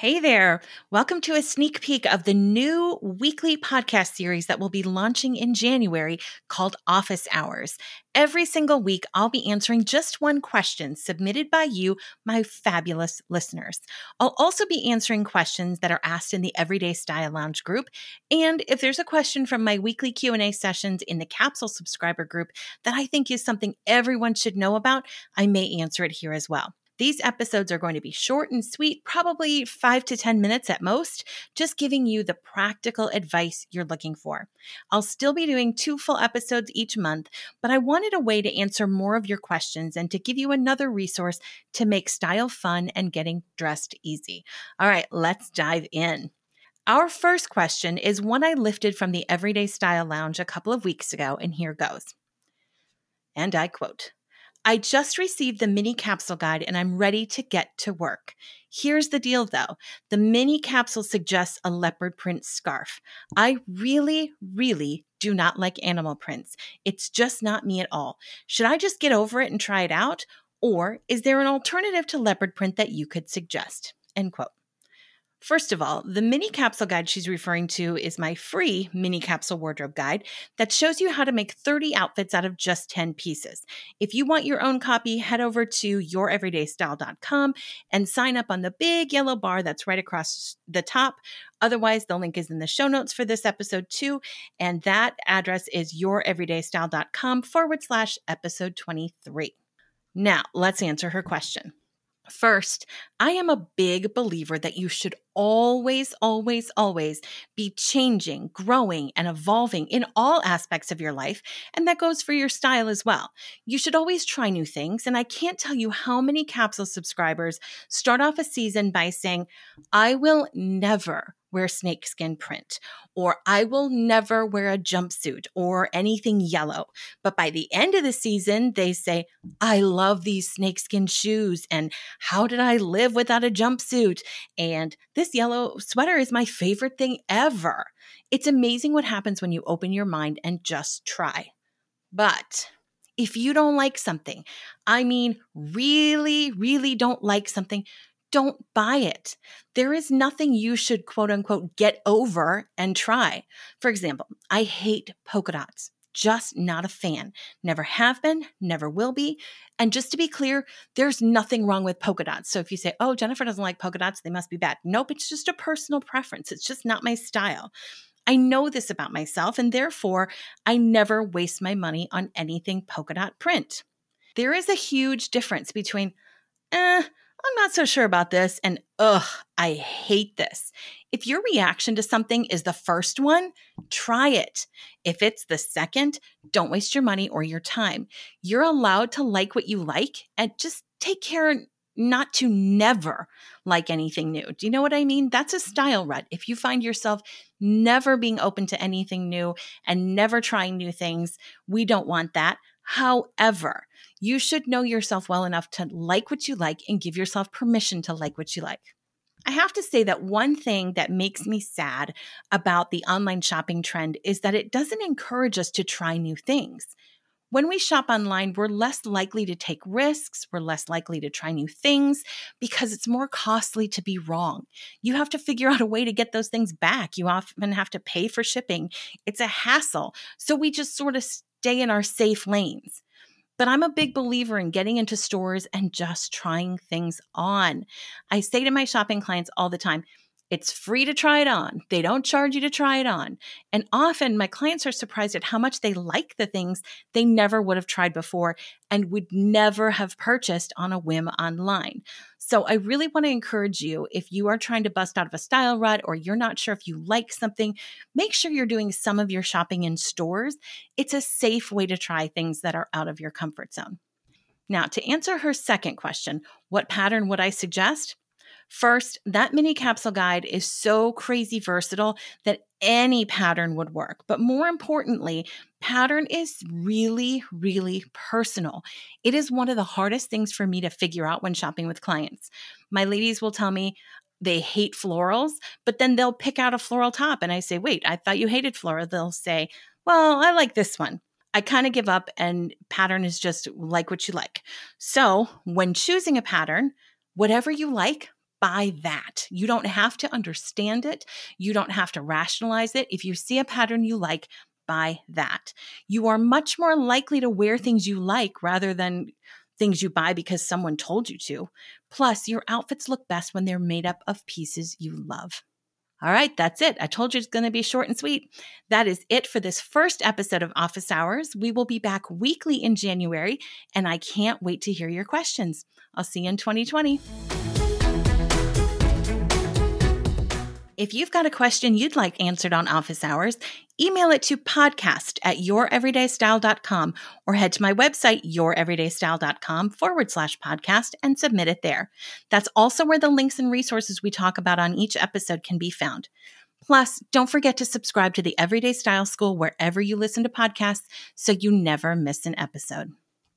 Hey there. Welcome to a sneak peek of the new weekly podcast series that will be launching in January called Office Hours. Every single week, I'll be answering just one question submitted by you, my fabulous listeners. I'll also be answering questions that are asked in the Everyday Style Lounge group. And if there's a question from my weekly Q&A sessions in the Capsule subscriber group that I think is something everyone should know about, I may answer it here as well. These episodes are going to be short and sweet, probably five to 10 minutes at most, just giving you the practical advice you're looking for. I'll still be doing two full episodes each month, but I wanted a way to answer more of your questions and to give you another resource to make style fun and getting dressed easy. All right, let's dive in. Our first question is one I lifted from the Everyday Style Lounge a couple of weeks ago, and here goes. And I quote, I just received the mini capsule guide and I'm ready to get to work. Here's the deal though the mini capsule suggests a leopard print scarf. I really, really do not like animal prints. It's just not me at all. Should I just get over it and try it out? Or is there an alternative to leopard print that you could suggest? End quote. First of all, the mini capsule guide she's referring to is my free mini capsule wardrobe guide that shows you how to make 30 outfits out of just 10 pieces. If you want your own copy, head over to youreverydaystyle.com and sign up on the big yellow bar that's right across the top. Otherwise, the link is in the show notes for this episode too. And that address is youreverydaystyle.com forward slash episode 23. Now, let's answer her question. First, I am a big believer that you should always, always, always be changing, growing, and evolving in all aspects of your life. And that goes for your style as well. You should always try new things. And I can't tell you how many capsule subscribers start off a season by saying, I will never wear snakeskin print, or I will never wear a jumpsuit or anything yellow. But by the end of the season, they say, I love these snakeskin shoes. And how did I live without a jumpsuit? And this yellow sweater is my favorite thing ever. It's amazing what happens when you open your mind and just try. But if you don't like something, I mean, really, really don't like something, don't buy it. There is nothing you should quote unquote get over and try. For example, I hate polka dots. Just not a fan. Never have been, never will be. And just to be clear, there's nothing wrong with polka dots. So if you say, oh, Jennifer doesn't like polka dots, they must be bad. Nope, it's just a personal preference. It's just not my style. I know this about myself, and therefore I never waste my money on anything polka dot print. There is a huge difference between, eh, I'm not so sure about this, and ugh, I hate this. If your reaction to something is the first one, try it. If it's the second, don't waste your money or your time. You're allowed to like what you like and just take care not to never like anything new. Do you know what I mean? That's a style rut. If you find yourself never being open to anything new and never trying new things, we don't want that. However, you should know yourself well enough to like what you like and give yourself permission to like what you like. I have to say that one thing that makes me sad about the online shopping trend is that it doesn't encourage us to try new things. When we shop online, we're less likely to take risks, we're less likely to try new things because it's more costly to be wrong. You have to figure out a way to get those things back. You often have to pay for shipping. It's a hassle. So we just sort of stay in our safe lanes. But I'm a big believer in getting into stores and just trying things on. I say to my shopping clients all the time, it's free to try it on. They don't charge you to try it on. And often my clients are surprised at how much they like the things they never would have tried before and would never have purchased on a whim online. So I really want to encourage you if you are trying to bust out of a style rut or you're not sure if you like something, make sure you're doing some of your shopping in stores. It's a safe way to try things that are out of your comfort zone. Now, to answer her second question, what pattern would I suggest? First, that mini capsule guide is so crazy versatile that any pattern would work. But more importantly, pattern is really, really personal. It is one of the hardest things for me to figure out when shopping with clients. My ladies will tell me, they hate florals, but then they'll pick out a floral top. And I say, wait, I thought you hated floral. They'll say, well, I like this one. I kind of give up, and pattern is just like what you like. So when choosing a pattern, whatever you like, buy that. You don't have to understand it. You don't have to rationalize it. If you see a pattern you like, buy that. You are much more likely to wear things you like rather than things you buy because someone told you to. Plus, your outfits look best when they're made up of pieces you love. All right, that's it. I told you it's going to be short and sweet. That is it for this first episode of Office Hours. We will be back weekly in January, and I can't wait to hear your questions. I'll see you in 2020. If you've got a question you'd like answered on office hours, email it to podcast at youreverydaystyle.com or head to my website, youreverydaystyle.com forward slash podcast and submit it there. That's also where the links and resources we talk about on each episode can be found. Plus, don't forget to subscribe to the Everyday Style School wherever you listen to podcasts so you never miss an episode.